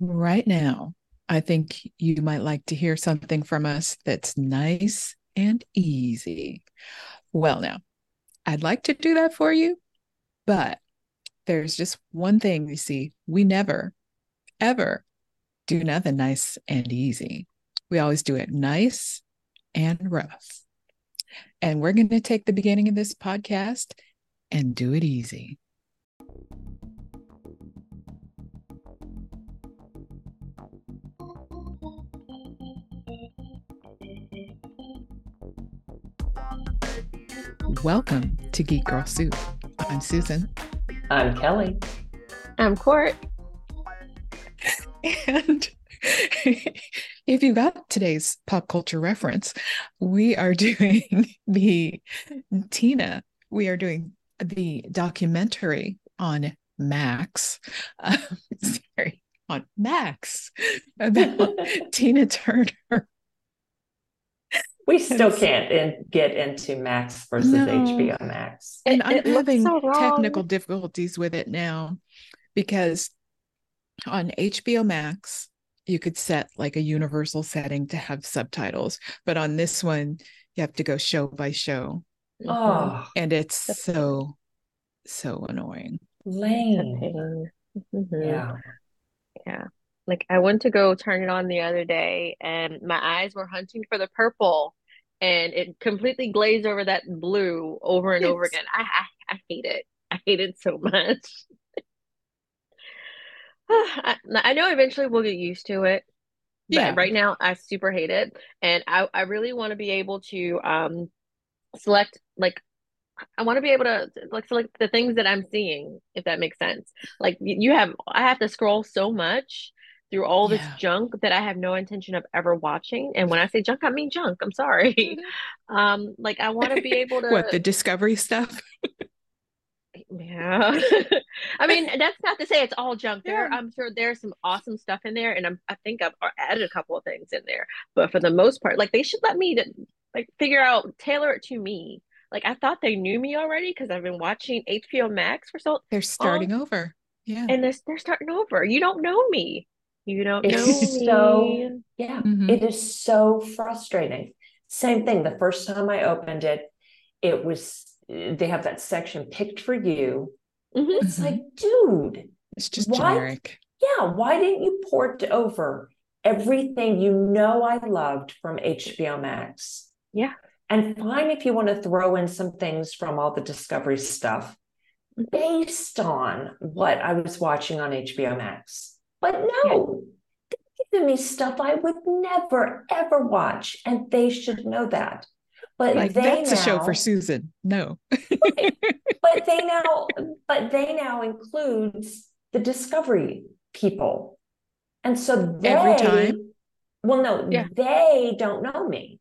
right now, I think you might like to hear something from us that's nice and easy. Well, now, I'd like to do that for you, but there's just one thing you see we never, ever do nothing nice and easy. We always do it nice and rough. And we're going to take the beginning of this podcast and do it easy. Welcome to Geek Girl Soup. I'm Susan. I'm Kelly. I'm Cort. And if you got today's pop culture reference, we are doing the Tina, we are doing the documentary on Max. Uh, sorry, on Max about Tina Turner we still can't in, get into Max versus no. HBO Max. And it, I'm having so technical difficulties with it now because on HBO Max, you could set like a universal setting to have subtitles, but on this one, you have to go show by show. Oh, and it's so, so annoying. Lame. Mm-hmm. Yeah. Yeah. Like I went to go turn it on the other day and my eyes were hunting for the purple and it completely glazed over that blue over and yes. over again. I, I, I hate it. I hate it so much. I, I, know eventually we'll get used to it. But yeah. right now I super hate it. And I, I really want to be able to um select like I want to be able to like select the things that I'm seeing, if that makes sense. Like you have I have to scroll so much through all yeah. this junk that I have no intention of ever watching. And when I say junk, I mean junk. I'm sorry. Um, like I want to be able to what the discovery stuff. yeah. I mean, that's not to say it's all junk. There, yeah. I'm sure there's some awesome stuff in there, and I'm, I think I've added a couple of things in there. But for the most part, like they should let me to, like figure out tailor it to me. Like I thought they knew me already because I've been watching HBO Max for so. They're starting over. Yeah. And they're, they're starting over. You don't know me. You don't it's know so yeah, mm-hmm. it is so frustrating. Same thing. The first time I opened it, it was they have that section picked for you. Mm-hmm. It's like, dude, it's just why, generic. Yeah, why didn't you port over everything you know I loved from HBO Max? Yeah. And fine if you want to throw in some things from all the Discovery stuff mm-hmm. based on what I was watching on HBO Max. But no, they're giving me stuff I would never ever watch, and they should know that. But like they that's now, a show for Susan. No, right. but they now, but they now includes the Discovery people, and so they, every time. Well, no, yeah. they don't know me.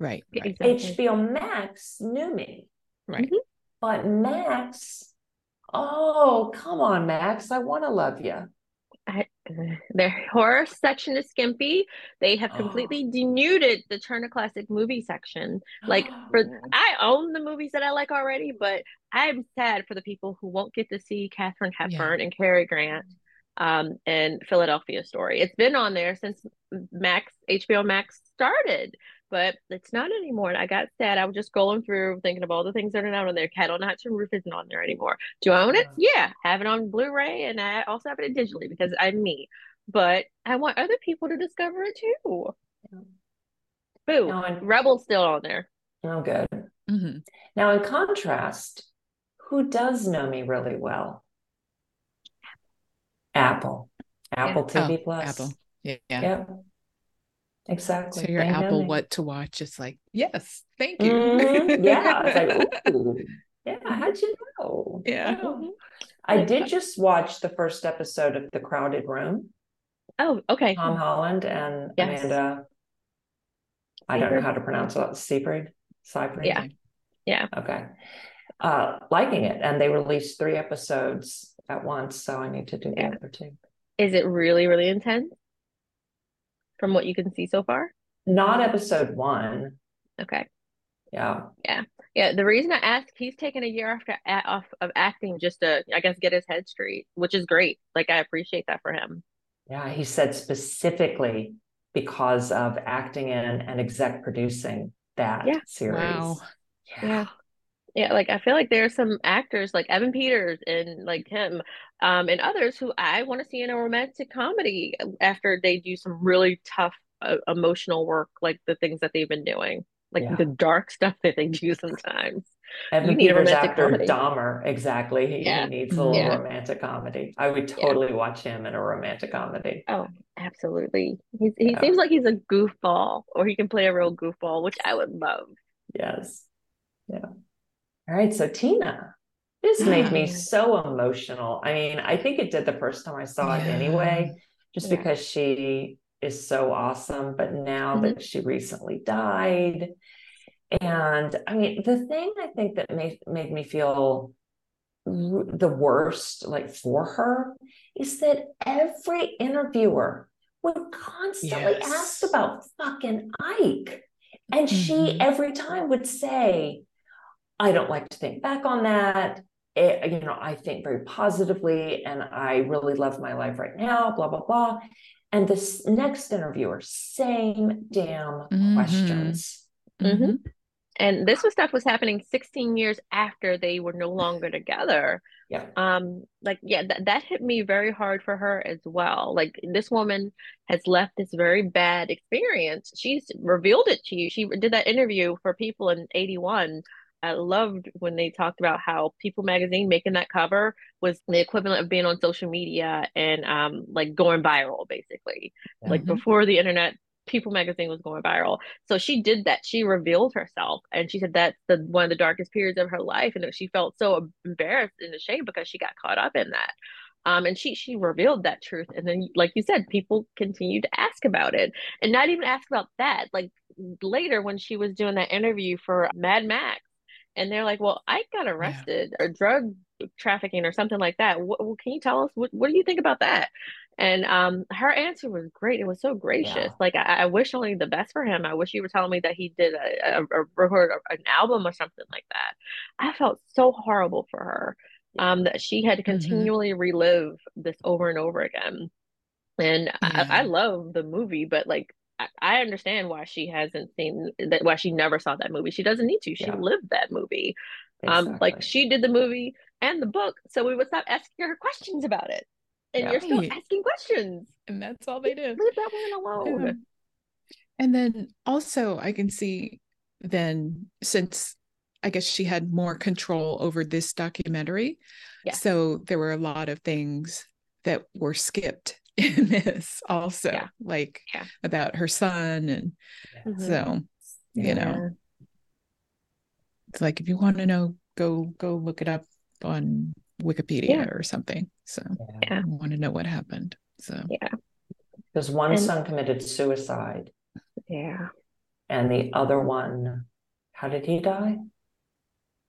Right. right. HBO Max knew me. Right. But Max, oh, come on, Max. I want to love you. Their horror section is skimpy. They have completely oh. denuded the Turner Classic movie section. Like for I own the movies that I like already, but I'm sad for the people who won't get to see Katharine Hepburn yeah. and Cary Grant um and Philadelphia Story. It's been on there since Max HBO Max started but it's not anymore. And I got sad. I was just scrolling through thinking of all the things that are not on there. Cat on Hot Tin Roof isn't on there anymore. Do I own it? Yeah. Have it on Blu-ray and I also have it digitally because I'm me. But I want other people to discover it too. Yeah. Boo. No, Rebel's still on there. Oh, good. Mm-hmm. Now, in contrast, who does know me really well? Apple. Apple yeah. TV oh, Plus. Apple. Yeah. Yep. Exactly. So your Apple what to watch is like, yes, thank you. Mm-hmm. Yeah. like, yeah, how'd you know? Yeah. I did just watch the first episode of The Crowded Room. Oh, okay. Tom Holland and yes. Amanda. I don't know how to pronounce it. Seyfried. Seyfried. Yeah. Yeah. Okay. Uh, liking it, and they released three episodes at once, so I need to do the yeah. other two. Is it really, really intense? From what you can see so far? Not episode one. Okay. Yeah. Yeah. Yeah. The reason I asked, he's taken a year after off of acting just to, I guess, get his head straight, which is great. Like I appreciate that for him. Yeah, he said specifically because of acting in and exec producing that Yeah. series. Wow. Yeah. Yeah, like I feel like there are some actors like Evan Peters and like him, um, and others who I want to see in a romantic comedy after they do some really tough uh, emotional work, like the things that they've been doing, like Yeah. the dark stuff that they do sometimes. Evan You need a Peters romantic comedy. Dahmer, exactly. He, Yeah. he needs a little Yeah. romantic comedy. I would Yeah. totally watch him in a romantic comedy. Oh, absolutely. He's, he Yeah. seems like he's a goofball, or he can play a real goofball, which I would love. Yes. Yeah. All right. So Tina, this made me so emotional. I mean, I think it did the first time I saw it anyway, just Yeah. because she is so awesome. But now that she recently died, and I mean, the thing I think that made made me feel the worst, like for her, is that every interviewer would constantly Yes. ask about fucking Ike. And she Mhm. every time would say, I don't like to think back on that. It- you know, I think very positively and I really love my life right now, blah, blah, blah. And this next interviewer, same damn Mhm. questions. Mhm. And this was stuff was happening 16 years after they were no longer together. Yeah. Um, like, yeah, that, that hit me very hard for her as well. Like, this woman has left this very bad experience. She's revealed it to you. She did that interview for People in 81. I loved when they talked about how People magazine making that cover was the equivalent of being on social media and um like going viral basically. Like Mhm. before the internet, People magazine was going viral. So she did that. She revealed herself and she said that's the one of the darkest periods of her life and that she felt so embarrassed and ashamed because she got caught up in that. Um, and she she revealed that truth, and then, like you said, people continued to ask about it, and not even ask about that. Like later, when she was doing that interview for Mad Max, and they're like, "Well, I got arrested or drug trafficking or something like that. What, what can you tell us? What What do you think about that?" And um, her answer was great. It was so gracious. Yeah. Like I, I wish only the best for him. I wish you were telling me that he did a, a, a record an album or something like that. I felt so horrible for her. Um, that she had to Mhm. continually relive this over and over again. And Yeah. I, I love the movie, but like I, I understand why she hasn't seen that, why she never saw that movie. She doesn't need to. She Yeah. lived that movie. Um, like she did the movie and the book, so we would stop asking her questions about it. And Yeah. you're still asking questions. And that's all they did. Leave that woman alone. Yeah. And then also, I can see then since I guess she had more control over this documentary. Yeah. So there were a lot of things that were skipped in this also, Yeah. like Yeah. about her son. And Mhm. so, you know, it's like if you want to know, go go look it up on Wikipedia Yeah. or something. So Yeah. I want to know what happened. So yeah Because one And- son committed suicide Yeah. and the other one, how did he die?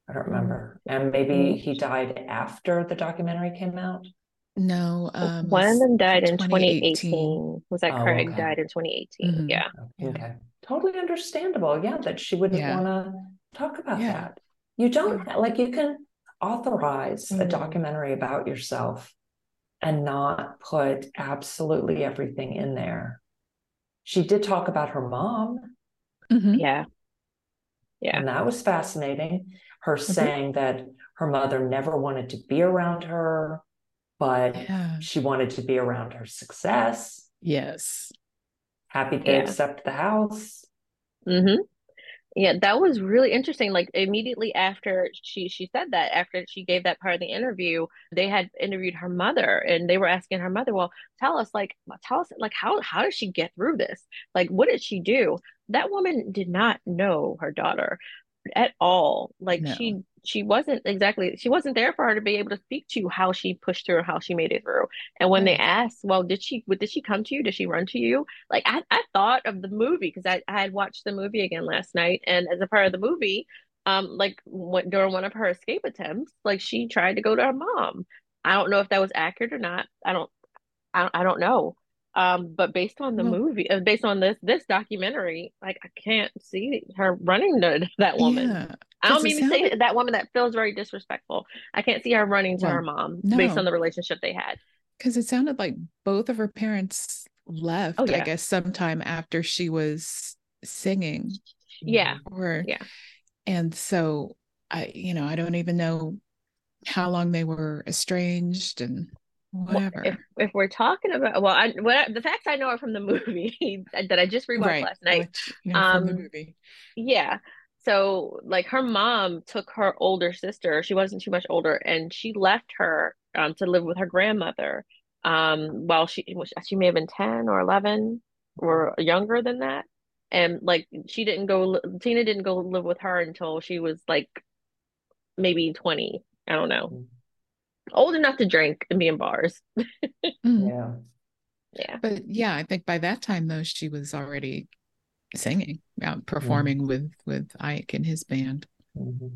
I don't remember. And maybe Mm. he died after the documentary came out. No, um One of them died in 2018. 2018. Was that Oh, Craig okay. died in 2018? Mhm. Yeah. Yeah. Okay. Totally understandable. Yeah, that she wouldn't Yeah. want to talk about Yeah. that. You don't like you can authorize a Mm. documentary about yourself and not put absolutely everything in there. She did talk about her mom, Mhm. Yeah. Yeah. and that was fascinating. Her saying that her mother never wanted to be around her, but Yeah. she wanted to be around her success. Yes. Happy to Yeah. accept the house. Mm-hmm. Yeah, that was really interesting. Like immediately after she she said that, after she gave that part of the interview, they had interviewed her mother and they were asking her mother, well, tell us like tell us like how how did she get through this? Like what did she do? That woman did not know her daughter at all. Like No. she she wasn't exactly she wasn't there for her to be able to speak to how she pushed through, how she made it through. And when they asked, well, did she what did she come to you? Did she run to you? Like I, I thought of the movie because I, I had watched the movie again last night, and as a part of the movie, um, like what, during one of her escape attempts, like she tried to go to her mom. I don't know if that was accurate or not. I don't, I don't, I don't know. Um, but based on the Well- movie, uh, based on this this documentary, like I can't see her running to that woman. Yeah. I don't mean to say that woman that feels very disrespectful. I can't see her running to Well, her mom based on the relationship they had. because it sounded like both of her parents left, Oh, I guess, sometime after she was singing. Yeah. Or Yeah. and so I, you know, I don't even know how long they were estranged and whatever. if if we're talking about well, I, what the facts I know are from the movie that I just rewatched last night. which, you know, from the Um, movie. Yeah. So like her mom took her older sister, she wasn't too much older, and she left her um to live with her grandmother. Um while she she may have been 10 or 11 or younger than that. And like she didn't go Tina didn't go live with her until she was like maybe 20. I don't know. Mhm. Old enough to drink and be in bars. Mm. Yeah. Yeah. But yeah, I think by that time though, she was already singing, out performing with with Ike and his band. Mhm.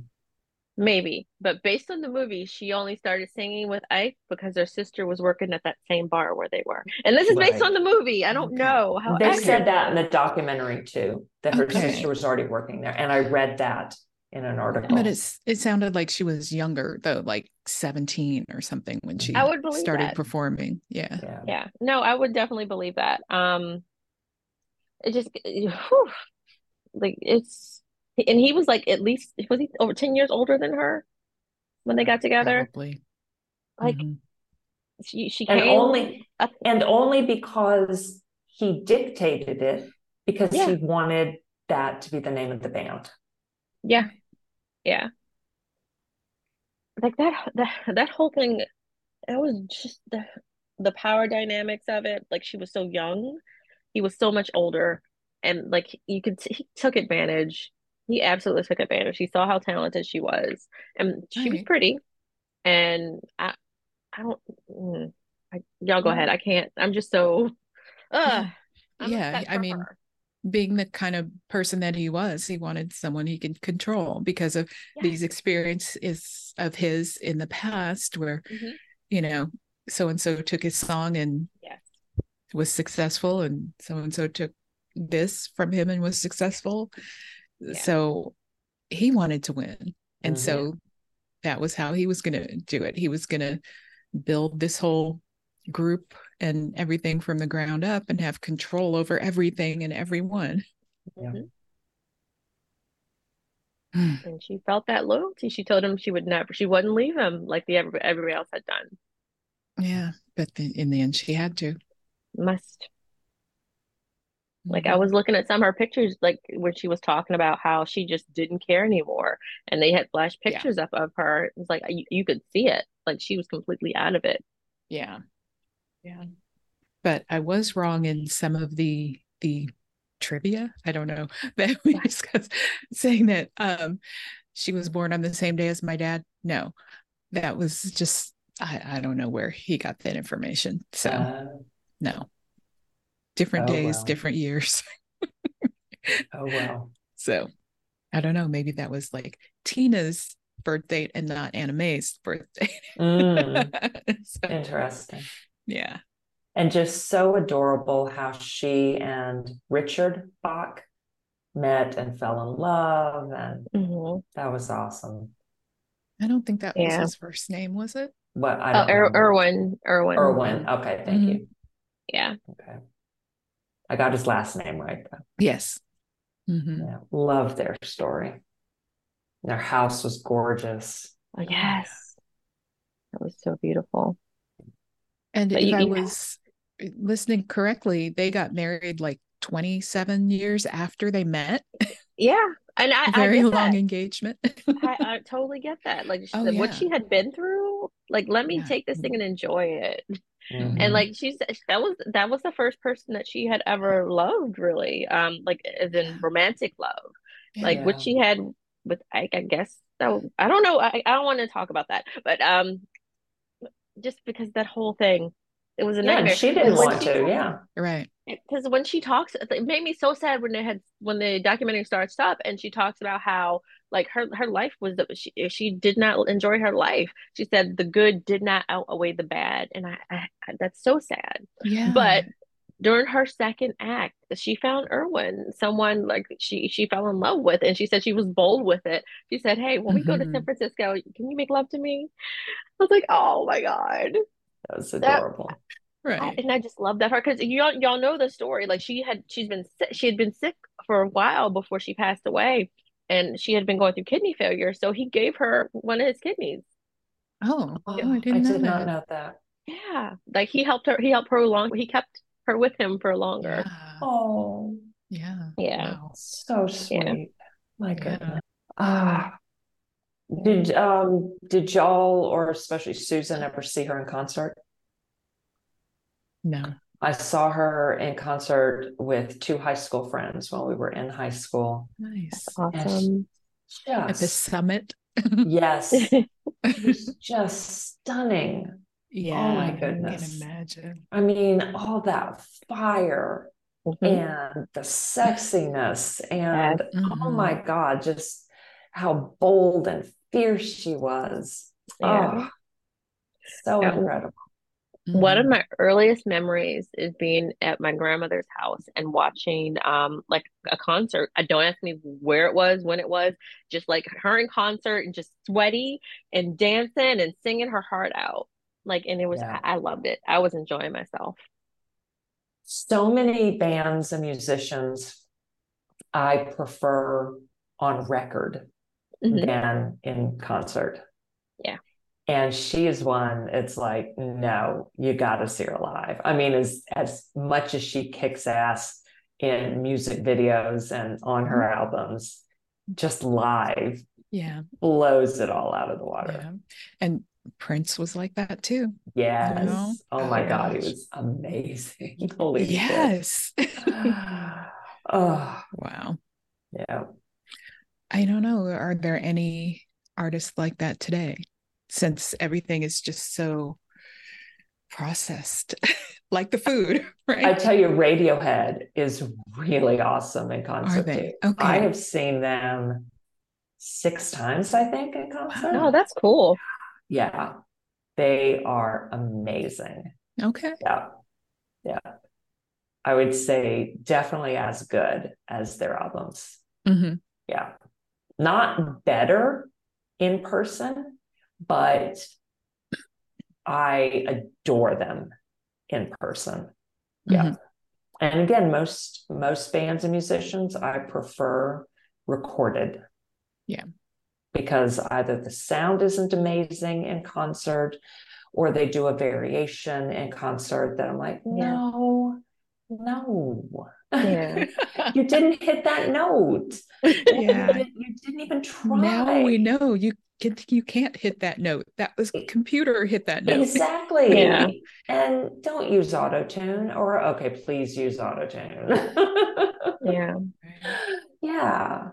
Maybe. But based on the movie, she only started singing with Ike because her sister was working at that same bar where they were. And this is based on the movie. I don't Okay. know how They accurate said that in the documentary too, that her Okay. sister was already working there. And I read that in an article. But it's it sounded like she was younger though, like 17 or something when she I would believe started that. performing. Yeah. yeah. Yeah. No, I would definitely believe that. Um it just whew, like it's and he was like at least was he over 10 years older than her when they got together? Probably. Like Mhm. she she And only up and only because he dictated it because Yeah. he wanted that to be the name of the band. Yeah. Yeah. Like that that that whole thing, it was just the the power dynamics of it. Like she was so young, he was so much older, and like you could he took advantage. He absolutely took advantage. He saw how talented she was, and she was pretty. And I I don't mm, I, y'all go ahead. I can't. I'm just so uh Yeah, I mean, her. Being the kind of person that he was, he wanted someone he could control because of Yeah. these experiences of his in the past where, Mhm. you know, so and so took his song and. Was successful and so and so took this from him and was successful. So he wanted to win. And Mhm. so that was how he was going to do it. He was going to build this whole group and everything from the ground up and have control over everything and everyone. Yeah. Mhm. Mm. And she felt that loyalty. She told him she would never, she wouldn't leave him like the everybody else had done. Yeah, but the, in the end, she had to. Must. Like I Mhm. was looking at some of her pictures, like when she was talking about how she just didn't care anymore, and they had flash Yeah. pictures up of her. It was like you, you could see it, like she was completely out of it. Yeah, yeah. But I was wrong in some of the the trivia. I don't know that we discussed saying that um she was born on the same day as my dad. No, that was just I I don't know where he got that information. So Uh, no, different Oh, days, wow. different years. oh wow So I don't know. Maybe that was like Tina's birth date and not Anna Mae's birthday. Mm, So, interesting. yeah. And just so adorable how she and Richard Bach met and fell in love. And Mhm. that was awesome. I don't think that was his first name, was it? What I Oh, don't Ir- know. Erwin, Erwin, Erwin. Okay, thank Mhm. you. Yeah, Okay. I got his last name right though. Yes. Mhm. Yeah. Love their story. Their house was gorgeous. oh, yes, that was so beautiful. And But if you- I you- was listening correctly, they got married like 27 years after they met. Yeah, and I, I Very get long that. engagement. I, I totally get that. Like she Oh, said, what yeah. she had been through, like let me Yeah. take this thing and enjoy it. Mhm. And like she said, that was that was the first person that she had ever loved, really. Um, like as in romantic love. Yeah. Like what she had with Ike, I guess. So I don't know. I, I don't want to talk about that, but um, just because that whole thing, it was a yeah, nightmare. she didn't want she- to. Yeah. Right. because when she talks it made me so sad when they had when the documentary starts up and she talks about how like her her life was that she she did not enjoy her life she said the good did not outweigh the bad and I, I that's so sad Yeah. but during her second act she found Erwin someone like she she fell in love with and she said she was bold with it she said hey when we go to San Mhm. Francisco can you make love to me I was like oh my god That was adorable. Right. I, and I just love that part because y'all y'all know the story. Like she had she's been sick, she had been sick for a while before she passed away, and she had been going through kidney failure. So he gave her one of his kidneys. Oh, Oh, no, I didn't know did not that. know that. Yeah, like he helped her. He helped her along. He kept her with him for longer. Yeah. Oh, Yeah. Yeah. Wow. so sweet. My Yeah. goodness. Ah. Did um did y'all or especially Susan ever see her in concert? No. I saw her in concert with two high school friends while we were in high school. Nice. Awesome. At the summit. yes, it was just stunning. Yeah. Oh my I can goodness. imagine. I mean, all that fire Mhm. and the sexiness and oh Mhm. my God, just how bold and fierce she was. Yeah. Oh, so Yeah. incredible. One Mhm. of my earliest memories is being at my grandmother's house and watching um like a concert. I don't ask me where it was, when it was, just like her in concert and just sweaty and dancing and singing her heart out. Like and it was Yeah. I, I loved it. I was enjoying myself. So many bands and musicians I prefer on record Mhm. than in concert. Yeah. And she is one, it's like, no, you got to see her live. I mean, as as much as she kicks ass in music videos and on her Mm-hmm. albums, just live Yeah. blows it all out of the water. Yeah. And Prince was like that too. Yes. know? Oh my Oh, God, he was amazing. Holy. Yes. oh, wow. yeah. I don't know. Are there any artists like that today? Since everything is just so processed, like the food, right? I tell you, Radiohead is really awesome in concert. they? too. I have seen them six times, I think, in concert. Oh, that's cool. Yeah, they are amazing. okay. Yeah, yeah. I would say definitely as good as their albums. hmm Yeah, not better in person, but I adore them in person. Yeah. Mhm. And again, most most bands and musicians I prefer recorded. Yeah. Because either the sound isn't amazing in concert or they do a variation in concert that I'm like, Yeah. no, no. Yeah. you didn't hit that note. Yeah. You, didn't, you didn't even try. Now we know you you can't hit that note. That was computer hit that note. Exactly. Yeah. And don't use auto tune or okay, please use auto tune. Yeah. yeah.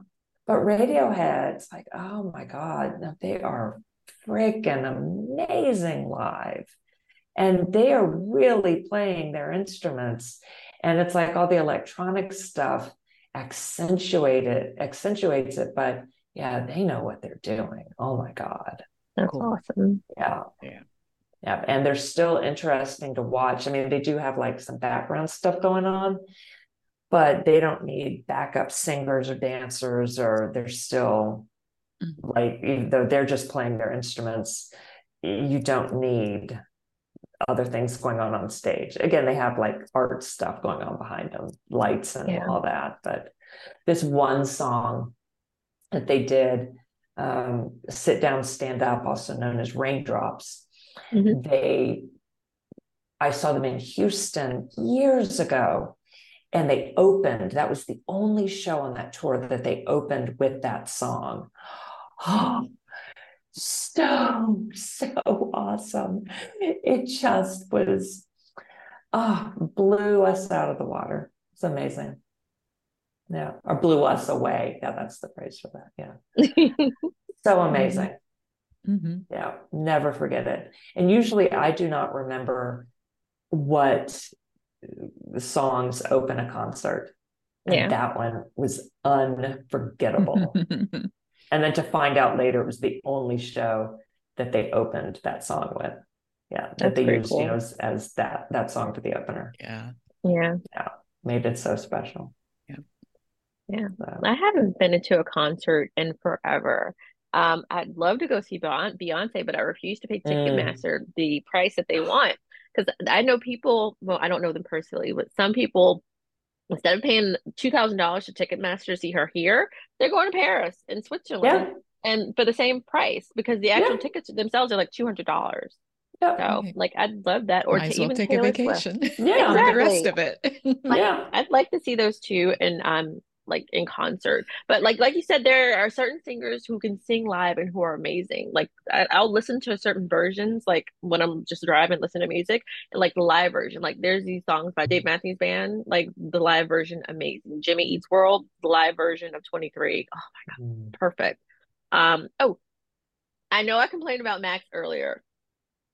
But Radiohead, it's like, oh my God, they are freaking amazing live. And they are really playing their instruments. And it's like all the electronic stuff accentuated, accentuates it, but yeah, they know what they're doing. Oh my God. That's Cool. awesome. Yeah. Yeah. Yeah. And they're still interesting to watch. I mean, they do have like some background stuff going on, but they don't need backup singers or dancers, or they're still Mhm. like, even though they're just playing their instruments, you don't need other things going on on stage. Again, they have like art stuff going on behind them, lights and Yeah. all that. But this one song that they did, um, Sit Down, Stand Up, also known as Raindrops, Mhm. they, I saw them in Houston years ago. And they opened, that was the only show on that tour that they opened with that song. Oh, so, so awesome. It just was, oh, blew us out of the water. It's amazing. Yeah, or blew us away. Yeah, that's the phrase for that. Yeah. So amazing. hmm Yeah, never forget it. And usually I do not remember what the songs open a concert. And Yeah. that one was unforgettable. and then to find out later it was the only show that they opened that song with. Yeah, that That's they used, cool. you know, as, as that that song for the opener. yeah yeah. Yeah. Made it so special. Yeah. Yeah. So, I haven't been to a concert in forever. Um, I'd love to go see Beyonce, Beyonce, but I refuse to pay Mm. Ticketmaster the price that they want. because I know people. Well, I don't know them personally, but some people instead of paying two thousand dollars to Ticketmaster to see her here, they're going to Paris in Switzerland, Yeah. and for the same price because the actual Yeah. tickets themselves are like two hundred dollars. Yeah. So, Right. like, I'd love that, or Might to as well even take Taylor a Swift. vacation. Yeah. for the rest of it. Like, Yeah. I'd like to see those two and um like in concert. But like like you said, there are certain singers who can sing live and who are amazing. Like I, I'll listen to certain versions, like when I'm just driving, listen to music, and like the live version. Like there's these songs by Dave Matthews Band, like the live version, amazing. Jimmy Eats World, the live version of 23. Oh, my god, Mm. perfect. Um, oh, I know I complained about Max earlier,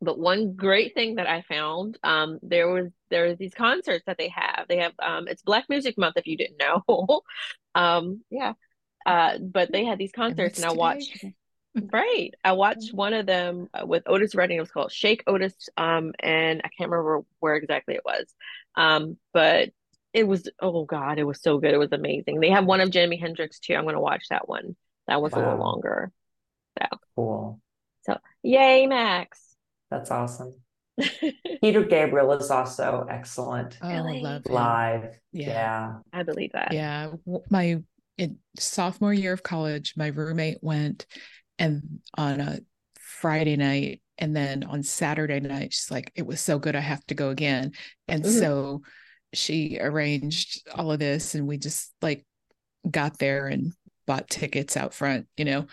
but one great thing that I found, um, there was there was these concerts that they have. They have um, it's Black Music Month if you didn't know. um, yeah. Uh, but they had these concerts, and I watched. today? Right, I watched one of them uh, with Otis Redding. It was called Shake Otis, um, and I can't remember where exactly it was, um, but it was oh god, it was so good. It was amazing. They have one of Jimi Hendrix too. I'm gonna watch that one. That was a little Wow. longer. Cool. So yay, Max! That's awesome. Peter Gabriel is also excellent Oh, Really? love him. live. Yeah. Yeah. I believe that. Yeah, my in sophomore year of college, my roommate went and on a Friday night, and then on Saturday night, she's like, "It was so good, I have to go again." And Mhm. so she arranged all of this, and we just like got there and bought tickets out front. You know,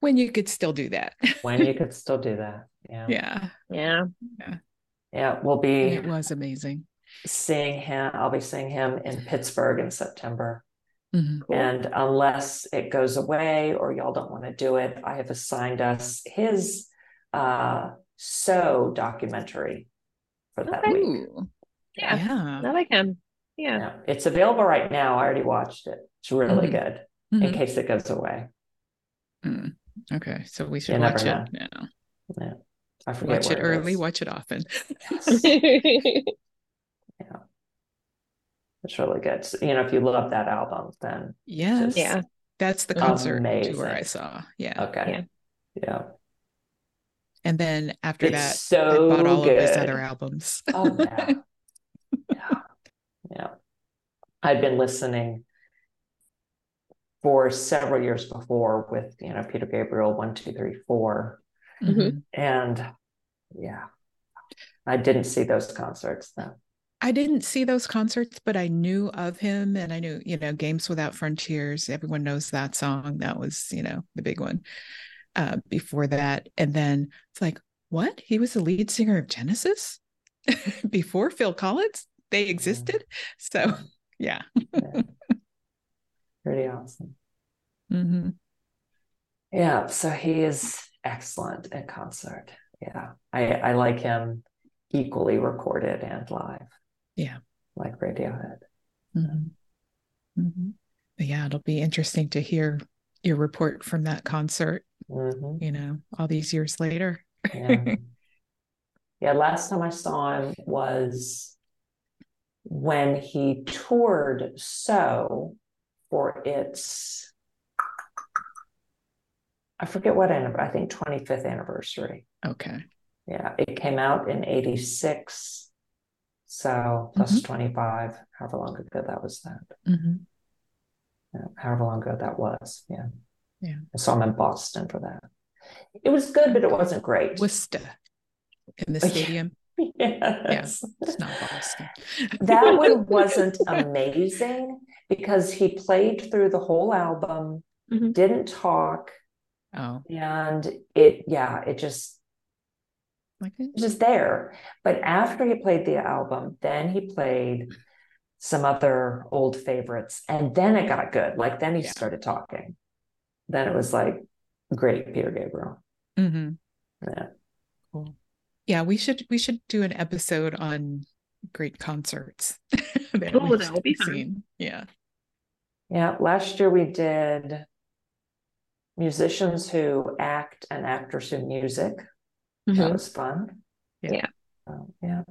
when you could still do that. When you could still do that. Yeah. yeah, Yeah. Yeah. We'll be it was amazing. seeing him. I'll be seeing him in Pittsburgh in September. Mhm. Cool. And unless it goes away or y'all don't want to do it, I have assigned us his uh so documentary for that Okay. week. Ooh, Yeah. yeah. I like him. Yeah. Yeah. It's available right now. I already watched it. It's really Mhm. good in Mhm. case it goes away. Mm. Okay, so we should never watch know. it now. Yeah. I forget Watch it where early, is. watch it often. Yes. It's really good. So, you know, if you love that album, then Yes. Yeah. That's the concert Amazing. tour I saw. Yeah. okay. Yeah. And then after It's that, so I bought all of his other albums. Oh yeah. yeah. Yeah. I'd been listening for several years before with, you know, Peter Gabriel, one, two, three, four. Mhm. And yeah. I didn't see those concerts though. I didn't see those concerts, but I knew of him and I knew, you know, Games Without Frontiers. Everyone knows that song. That was, you know, the big one uh, before that. And then it's like, what? He was the lead singer of Genesis before Phil Collins? They existed. So, yeah. Yeah. Pretty awesome. Mm-hmm. Yeah, so he is excellent at concert. Yeah, I, I like him equally recorded and live. Yeah. Like Radiohead. Mhm. Mhm. But yeah, it'll be interesting to hear your report from that concert, Mhm, you know, all these years later. Yeah. yeah, last time I saw him was when he toured So for its, I forget what, annib- I think 25th anniversary. Okay. Yeah, it came out in 86. So plus 25, however long ago that was that. Mhm. Yeah, however long ago that was. Yeah. Yeah. So I'm in Boston for that. It was good, but it wasn't great. Worcester in the yeah. stadium. yes. It's not Boston. That one wasn't amazing because he played through the whole album, Mhm. didn't talk, Oh, and it, yeah, it just like it? just there. But after he played the album, then he played some other old favorites, and then it got good. Like then he Yeah. started talking. Then it was like great, Peter Gabriel. hmm Yeah. Cool. Yeah, we should we should do an episode on great concerts that Oh, that would be fun. seen. Yeah. Yeah. Last year we did musicians who act and actors who music. That Mhm. was fun. Yeah. Yeah. Um, yeah.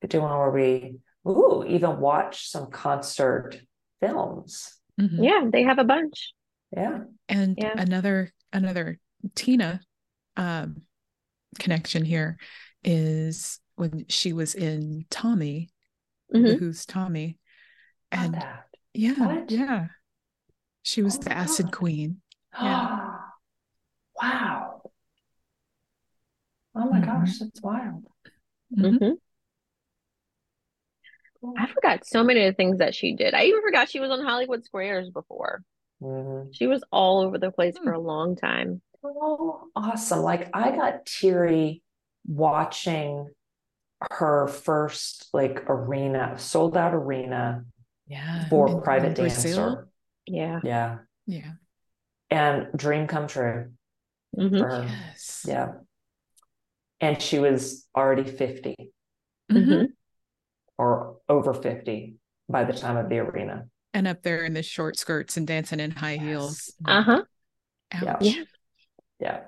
Could do one where we ooh even watch some concert films. Mhm. Yeah, they have a bunch. Yeah. And Yeah. another another Tina um connection here is when she was in Tommy, mm-hmm. Who's Tommy, and yeah, what? yeah, she was oh the acid God. queen. Yeah. wow. Oh my mm-hmm. gosh, that's wild. Mm-hmm. mm-hmm. I forgot so many of the things that she did. I even forgot she was on Hollywood Squares before. Mm-hmm. She was all over the place for hmm. a long time. Oh, awesome. Like I got teary watching her first like arena, sold out arena yeah for in, private in dancer. Yeah. Yeah. Yeah. And dream come true. Mm-hmm. Yes. Yeah. And she was already 50 mm-hmm. or over 50 by the time of the arena. And up there in the short skirts and dancing in high yes. heels. Uh huh. Yeah. yeah. Yeah.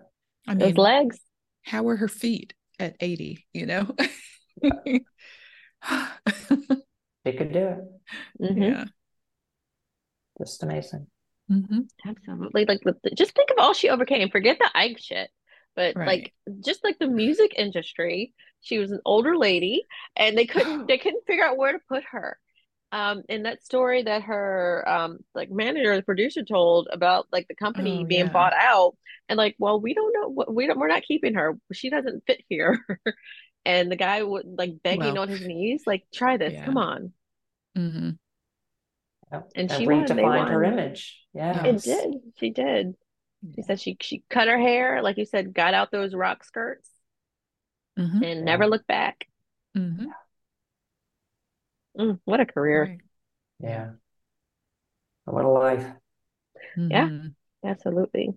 I mean, Those legs. How were her feet at 80? You know? they could do it. Mm-hmm. Yeah. Just amazing. Mm-hmm. Absolutely. Like, just think of all she overcame. Forget the Ike shit, but right. like, just like the music industry, she was an older lady, and they couldn't they couldn't figure out where to put her um in that story that her um like manager or the producer told about like the company oh, being yeah. bought out and like well we don't know what we don't we're not keeping her she doesn't fit here and the guy would like begging well, on his knees like try this yeah. come on mm-hmm. Yep. and, she redefined her image yeah it did she did she said she she cut her hair like you said got out those rock skirts mm-hmm. and never looked back mm-hmm. Mm, what a career. Yeah. What a life. Mm-hmm. Yeah, absolutely.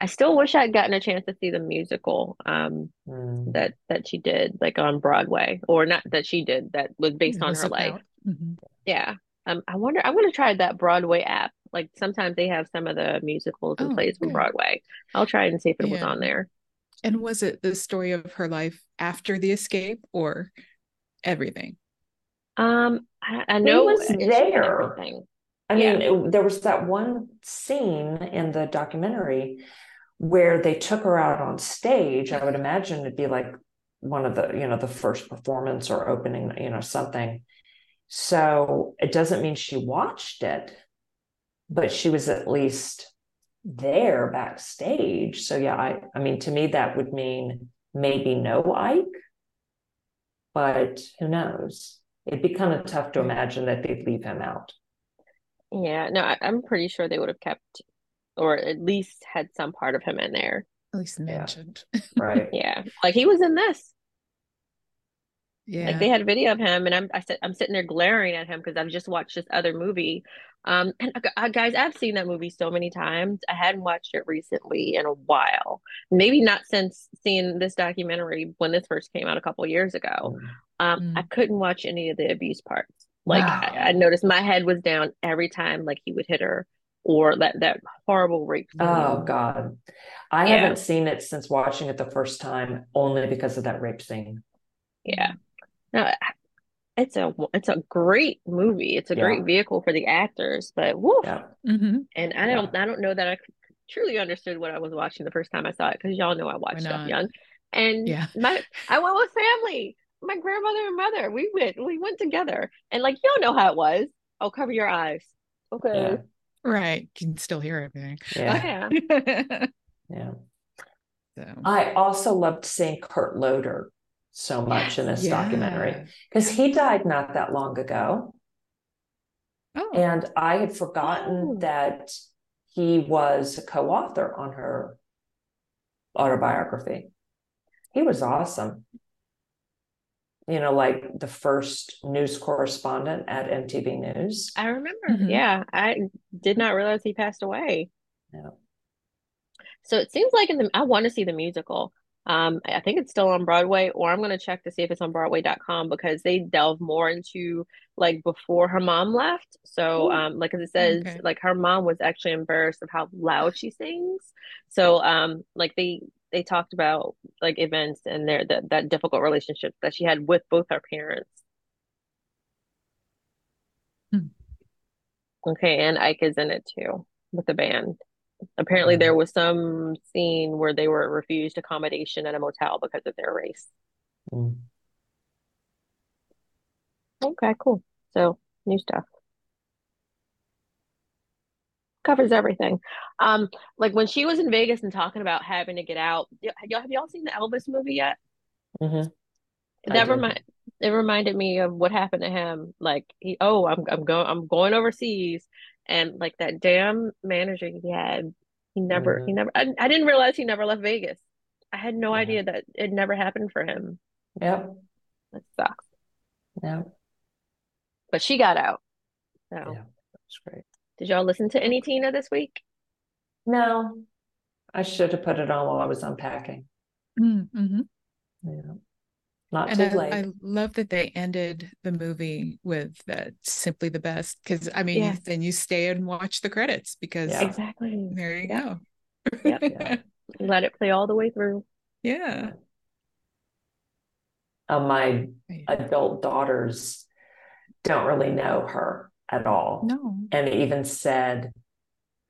I still wish I'd gotten a chance to see the musical um, mm. that that she did, like on Broadway, or not that she did, that was based on her life. Mm-hmm. Yeah, um, I wonder. I want to try that Broadway app. Like sometimes they have some of the musicals and oh, plays from Broadway. I'll try and see if it yeah. was on there. And was it the story of her life after the escape, or everything? Um, I, I know it was there. I yeah. mean, it, there was that one scene in the documentary where they took her out on stage. I would imagine it'd be like one of the, you know, the first performance or opening, you know, something. So it doesn't mean she watched it, but she was at least there backstage. So yeah, I, I mean, to me, that would mean maybe no Ike, but who knows? it'd be kind of tough to imagine that they'd leave him out. Yeah, no, I, am pretty sure they would have kept, or at least had some part of him in there. At least mentioned. Yeah. Right. yeah, like he was in this. Yeah. Like they had a video of him, and I'm I said I'm sitting there glaring at him because I've just watched this other movie. Um, and uh, uh, guys, I've seen that movie so many times. I hadn't watched it recently in a while. Maybe not since seeing this documentary when this first came out a couple years ago. Mm. Um, mm. I couldn't watch any of the abuse parts. Like wow. I, I, noticed my head was down every time like he would hit her or that that horrible rape. Scene. Oh God. I yeah. haven't seen it since watching it the first time only because of that rape scene. Yeah. No, it's a it's a great movie. It's a yeah. great vehicle for the actors, but woof. Yeah. Mm-hmm. And I don't I don't know that I truly understood what I was watching the first time I saw it because y'all know I watched stuff young. And yeah. my I went with family my grandmother and mother. We went, we went together, and like you don't know how it was. Oh, cover your eyes. Okay. Yeah. Right. You can still hear everything. Yeah. Oh, yeah. yeah. So. I also loved seeing Kurt Loder so much in this yeah. documentary because he died not that long ago. Oh. And I had forgotten oh. that he was a co author on her autobiography. He was awesome you know, like the first news correspondent at MTV News. I remember. Mm-hmm. Yeah. I did not realize he passed away. Yeah. So it seems like in the I want to see the musical. Um, I think it's still on Broadway, or I'm gonna check to see if it's on Broadway.com because they delve more into like before her mom left. So, um, like as it says, okay. like her mom was actually embarrassed of how loud she sings. So, um, like they they talked about like events and their that, that difficult relationship that she had with both her parents. Hmm. Okay, and Ike is in it too with the band. Apparently, there was some scene where they were refused accommodation at a motel because of their race. Mm. Okay, cool. So new stuff. Covers everything. Um, like when she was in Vegas and talking about having to get out. Y'all have y'all seen the Elvis movie yet? Mhm. I That remind it reminded me of what happened to him. Like he, oh, I'm I'm going I'm going overseas, and like that damn manager he had, he never he Mhm. never. I, I didn't realize he never left Vegas. I had no Yeah. idea that it never happened for him. Yep. That sucks. yeah But she got out. So Yeah. That's great. did y'all listen to any Tina this week? No, I should have put it on while I was unpacking. Mm-hmm. Yeah. Not And too I, late. I love that they ended the movie with that simply the best because I mean, Yeah. then you stay and watch the credits because Yeah. Exactly. there you Yeah. go. Yep. Yeah. Let it play all the way through. yeah. Uh, my adult daughters don't really know her at all. No. And even said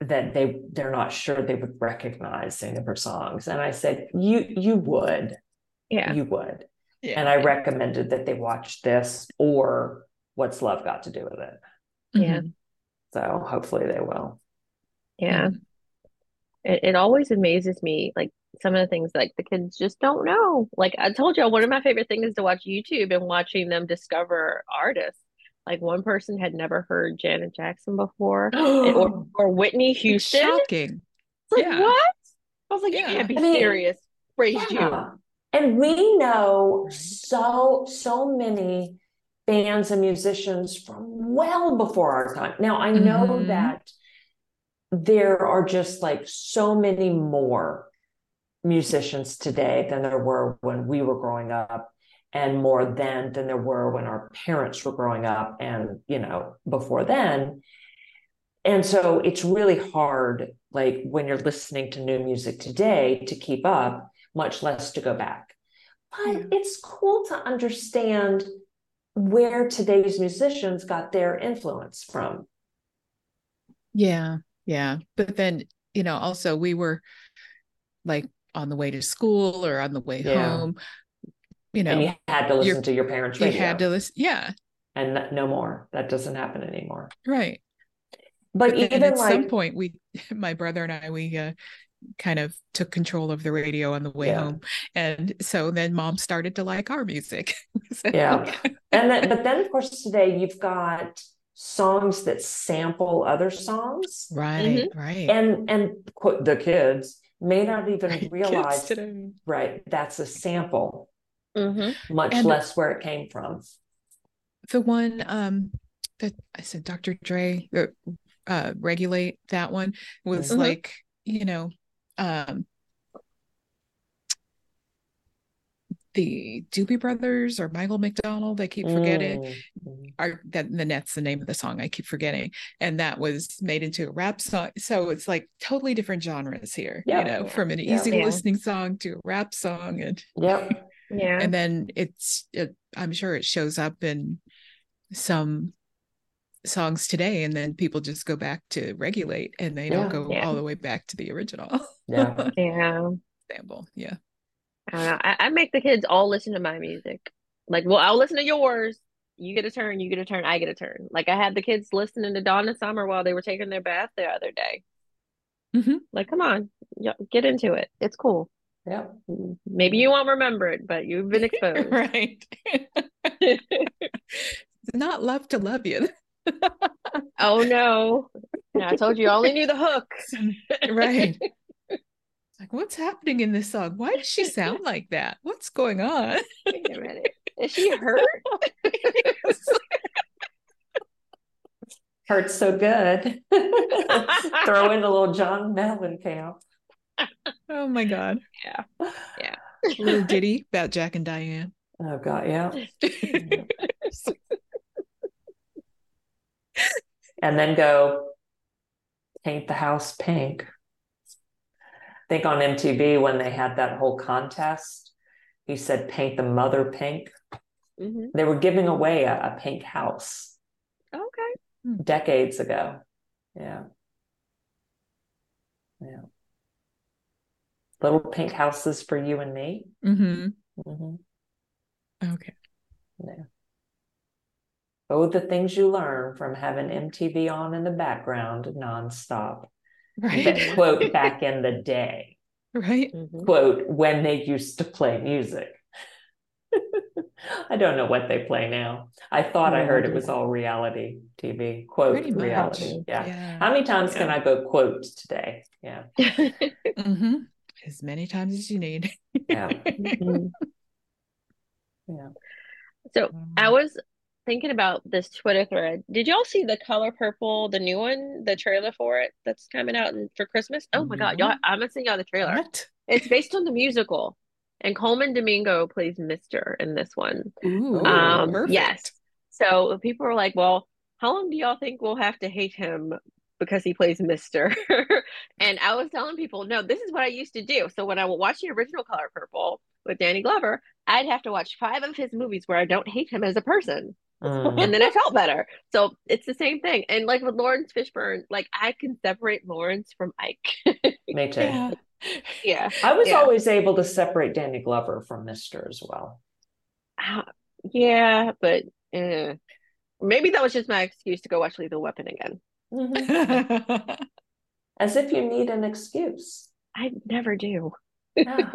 that they they're not sure they would recognize any of her songs. And I said, You you would. Yeah. You would. Yeah. And I recommended that they watch this or What's Love Got to Do with It. Yeah. Mhm. So hopefully they will. Yeah. It, it always amazes me, like some of the things like the kids just don't know. Like I told you, one of my favorite things is to watch YouTube and watching them discover artists. Like one person had never heard Janet Jackson before, and- or or Whitney It's Houston. shocking. It's like Yeah. what? I was like, you can't be I mean, serious. Praised you. And we know so so many bands and musicians from well before our time. Now I know Mhm. that there are just like so many more musicians today than there were when we were growing up and more then than there were when our parents were growing up and you know before then and so it's really hard like when you're listening to new music today to keep up much less to go back but Yeah. it's cool to understand where today's musicians got their influence from Yeah. Yeah. But then, you know, also we were like on the way to school or on the way Yeah. home, you know, and you had to listen to your parents you radio had to listen. Yeah. and th- no more that doesn't happen anymore Right. but, But even at some point, we, my brother and I, we uh, kind of took control of the radio on the way Yeah. home, and so then mom started to like our music. So- Yeah. and then but then of course today you've got songs that sample other songs right, right. and and quote the kids may not even Right, realize right that's a sample hmm much And- less where it came from the one um that I said Dr. Dre uh, uh regulate that one was Mhm. like you know um the Doobie Brothers or Michael McDonald I keep forgetting Mm, mm. are that then that's the name of the song I keep forgetting and that was made into a rap song so it's like totally different genres here Yeah. you know from an Yeah. easy Yeah. listening song to a rap song and yep Yeah. and then it's it, i'm sure it shows up in some songs today and then people just go back to regulate and they don't go Yeah. all the way back to the original yeah Yeah. sample yeah I don't know. I, I make the kids all listen to my music. Like, well, I'll listen to yours. You get a turn. You get a turn. I get a turn. Like, I had the kids listening to Donna Summer while they were taking their bath the other day. Mhm. Like, come on, y- get into it. It's cool. yeah Maybe you won't remember it, but you've been exposed. right not love to love you oh no. Yeah, I told you I only knew the hook. right like what's happening in this song why does she sound like that what's going on Wait a minute. Is she hurt? hurts so good throw in a little john mellencamp oh my god Yeah. Yeah. little ditty about jack and diane oh god yeah and then go paint the house pink. I think on MTV when they had that whole contest, he said paint the mother pink. hmm They were giving away a, a pink house Okay. decades ago. Yeah. Yeah. Little pink houses for you and me. hmm Mhm. Okay. Yeah. Oh, the things you learn from having MTV on in the background nonstop. Right. Ba- quote back in the day. right. Mhm. Quote when they used to play music. I don't know what they play now. I thought I heard it was all reality TV. Quote Pretty reality. Yeah. Yeah. How many times can I go quote today? Yeah. hmm As many times as you need. Yeah. Mhm. Yeah. So I was thinking about this Twitter thread. Did y'all see the Color Purple, the new one, the trailer for it that's coming out for Christmas? Oh my God, y'all! I'm gonna send y'all the trailer. What? It's based on the musical, and Colman Domingo plays Mister in this one. Ooh, Um, perfect. yes. So people are like, "Well, how long do y'all think we'll have to hate him because he plays Mister?" and I was telling people, "No, this is what I used to do." So when I would watch the original Color Purple with Danny Glover, I'd have to watch five of his movies where I don't hate him as a person Mm. and then I felt better. So it's the same thing. And like with Laurence Fishburne, like I can separate Laurence from Ike. Me too. Yeah. yeah. I was Yeah. always able to separate Danny Glover from Mister as well. Uh, yeah, but eh. maybe that was just my excuse to go watch Lethal Weapon again. Mhm. As if you need an excuse. I never do. Yeah.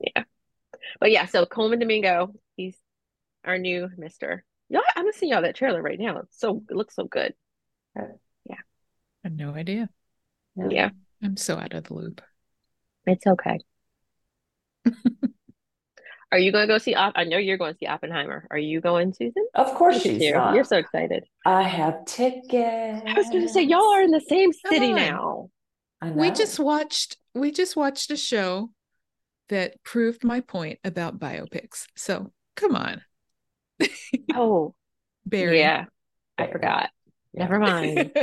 Yeah. But yeah, so Colman Domingo, he's our new Mister. Y'all, I'm gonna see y'all that trailer right now. It's so it looks so good. Uh, yeah. I had no idea. Yeah. Yeah, I'm so out of the loop. it's okay. Are you gonna go see? Op- I know you're going to see Oppenheimer. Are you going, Susan? Of course she's you. not. You're so excited. I have tickets. I was gonna say y'all are in the same city now. I We just watched we just watched a show that proved my point about biopics. So come on. Oh, Barry. yeah. I forgot. Yeah. Never mind.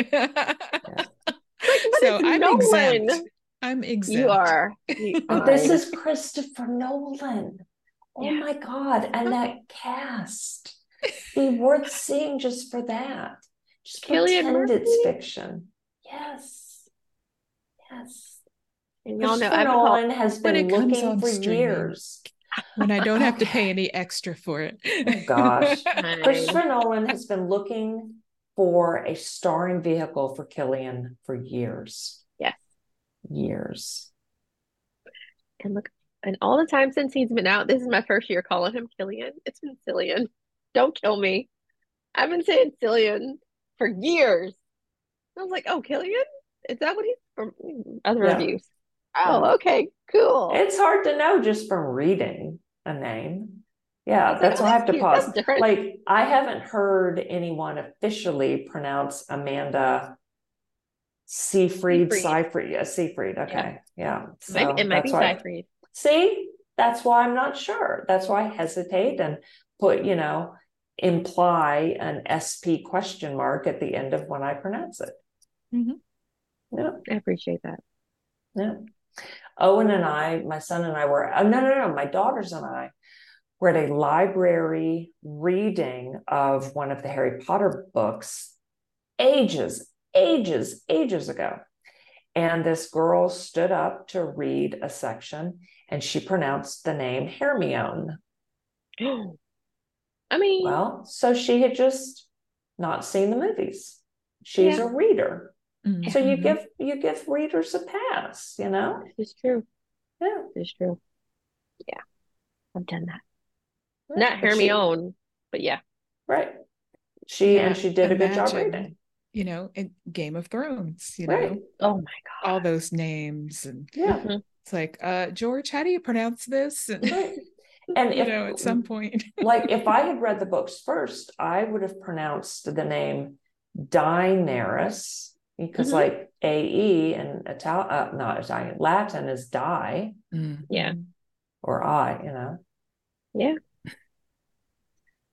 so I'm Nolan. exempt. I'm exempt. You are. You But this is Christopher Nolan. Oh Yeah. my God. And that cast. Be worth seeing just for that. Just Cillian pretend it's fiction. Yes. Yes. And y'all know Christopher I've Nolan has been it looking for streaming. years. When I don't have to pay any extra for it. Oh, gosh. Fine. Christopher Nolan has been looking for a starring vehicle for Killian for years. Yes. Years. and look, and all the time since he's been out, this is my first year calling him Killian. It's been Cillian. Don't kill me. I've been saying Cillian for years. I was like, oh, Killian? Is that what he's from other Yeah. reviews? Oh, okay, cool. It's hard to know just from reading a name. Yeah, like, that's oh, why I have that's to cute. Pause. Like, I haven't heard anyone officially pronounce Amanda Seyfried. Seyfried, yeah, Seyfried. Okay, yeah. It might, it might be that's. Seyfried. See, that's why I'm not sure. That's why I hesitate and put, you know, imply an SP question mark at the end of when I pronounce it. Mhm. Yeah, I appreciate that. yeah. Owen and I, my son and I were, oh, no, no, no, my daughters and I were at a library reading of one of the Harry Potter books ages, ages, ages ago. And this girl stood up to read a section and she pronounced the name Hermione. I mean, Well, so she had just not seen the movies. She's Yeah. a reader. Mhm. So you give you give readers a pass, you know? it's true. Yeah. It's true. Yeah, I've done that. Yeah, Not but she- Hermione, but yeah. Right. She Yeah, and she did a good job reading. you know, in Game of Thrones, you Right. know, Oh my God. all those names. And Yeah. Mhm. it's like, uh, George, how do you pronounce this? And, Right. And you if know, at some point. like if I had read the books first, I would have pronounced the name Daenerys because Mhm. like AE and Italian, uh, not Italian, Latin is die Mm. Yeah. or I, you know. Yeah.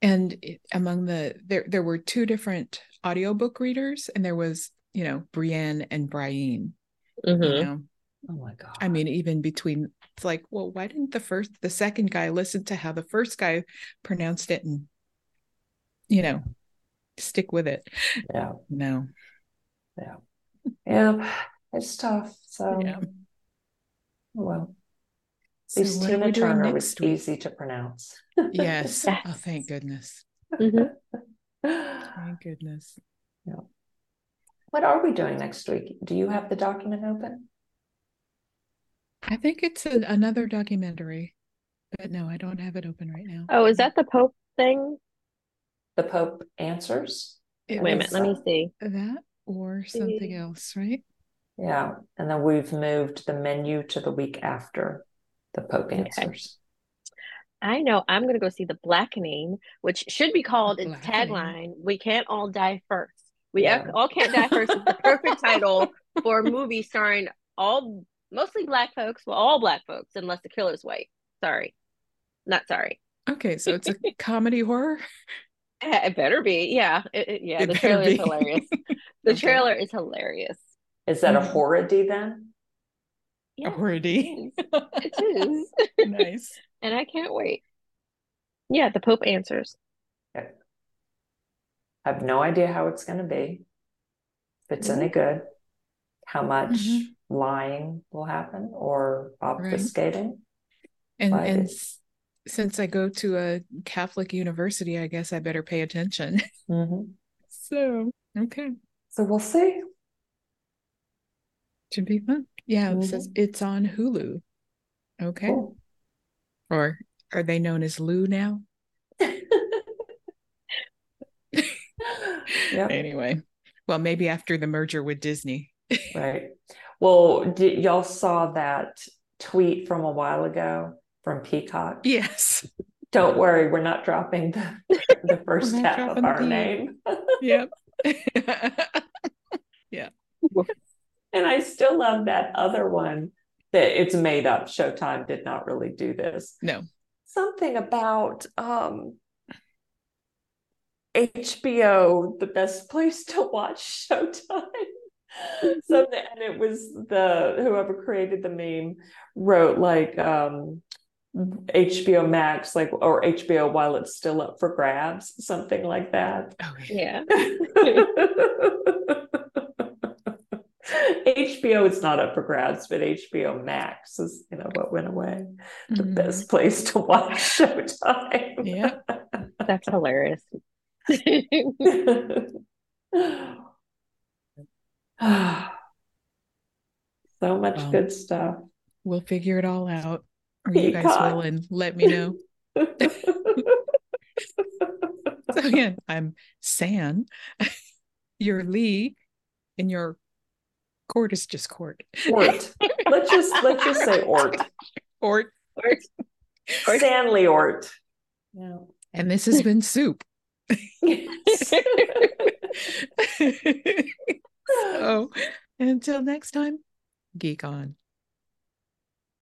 And it- among the there there were two different audiobook readers, and there was, you know, Brienne and Brian. Mhm. You know, Oh my God. I mean, even between it's like, well, why didn't the first the second guy listen to how the first guy pronounced it and you know, stick with it? yeah. No. Yeah. Yeah it's tough. So Yeah. well. So least Tina Turner was week? easy to pronounce. Yes. Oh, thank goodness. Mhm. Thank goodness. Yeah. What are we doing next week? Do you have the document open? I think it's a, another documentary, but no, I don't have it open right now. Oh, is that the Pope thing? The Pope answers. It Wait a was minute, let me see. that or something else, right? Yeah. And then we've moved the menu to the week after the Pope Okay. answers. I know I'm gonna go see The Blackening, which should be called its tagline, We Can't All Die First. We Yeah. all can't die first is the perfect title for a movie starring all mostly black folks, well, all black folks, unless the killer's white. Sorry. Not sorry. Okay, so it's a comedy horror. It better be. Yeah. It, it- yeah, It the better trailer is hilarious. The Okay. trailer is hilarious. Is that a Mhm. horror-y then? A Yeah, horror-y. it is. nice. and I can't wait. Yeah, the Pope answers. I have no idea how it's going to be. If it's any good, how much Mhm. lying will happen or obfuscating. And But and it- s- since I go to a Catholic university, I guess I better pay attention. Mhm. So, okay. So we'll see. Should be fun. Yeah, it says it's on Hulu. Okay. Cool. Or are they known as Lou now? Yep. Anyway, well, maybe after the merger with Disney. Right. Well, did, y'all saw that tweet from a while ago from Peacock? Yes. Don't worry, we're not dropping the, the 1st not half of our name. Yep. Yeah. And I still love that other one that it's made up. Showtime did not really do this. no. Something about um HBO, the best place to watch Showtime. Something, and it was the whoever created the meme wrote like um HBO Max, like or HBO while it's still up for grabs, something like that. Oh, yeah. Yeah. HBO is not up for grabs, but HBO Max is, you know, what went away. The Mhm. best place to watch Showtime. Yeah. That's hilarious. so much Wow. good stuff. We'll figure it all out. Or you guys willing? Let me know. So again, I'm San. You're Lee, and your Cort is just Cort. Ort. Let's just let's just say Ort. Ort. Or- Ort. Stanley Ort. Yeah. And this has been soup. so until next time, geek on.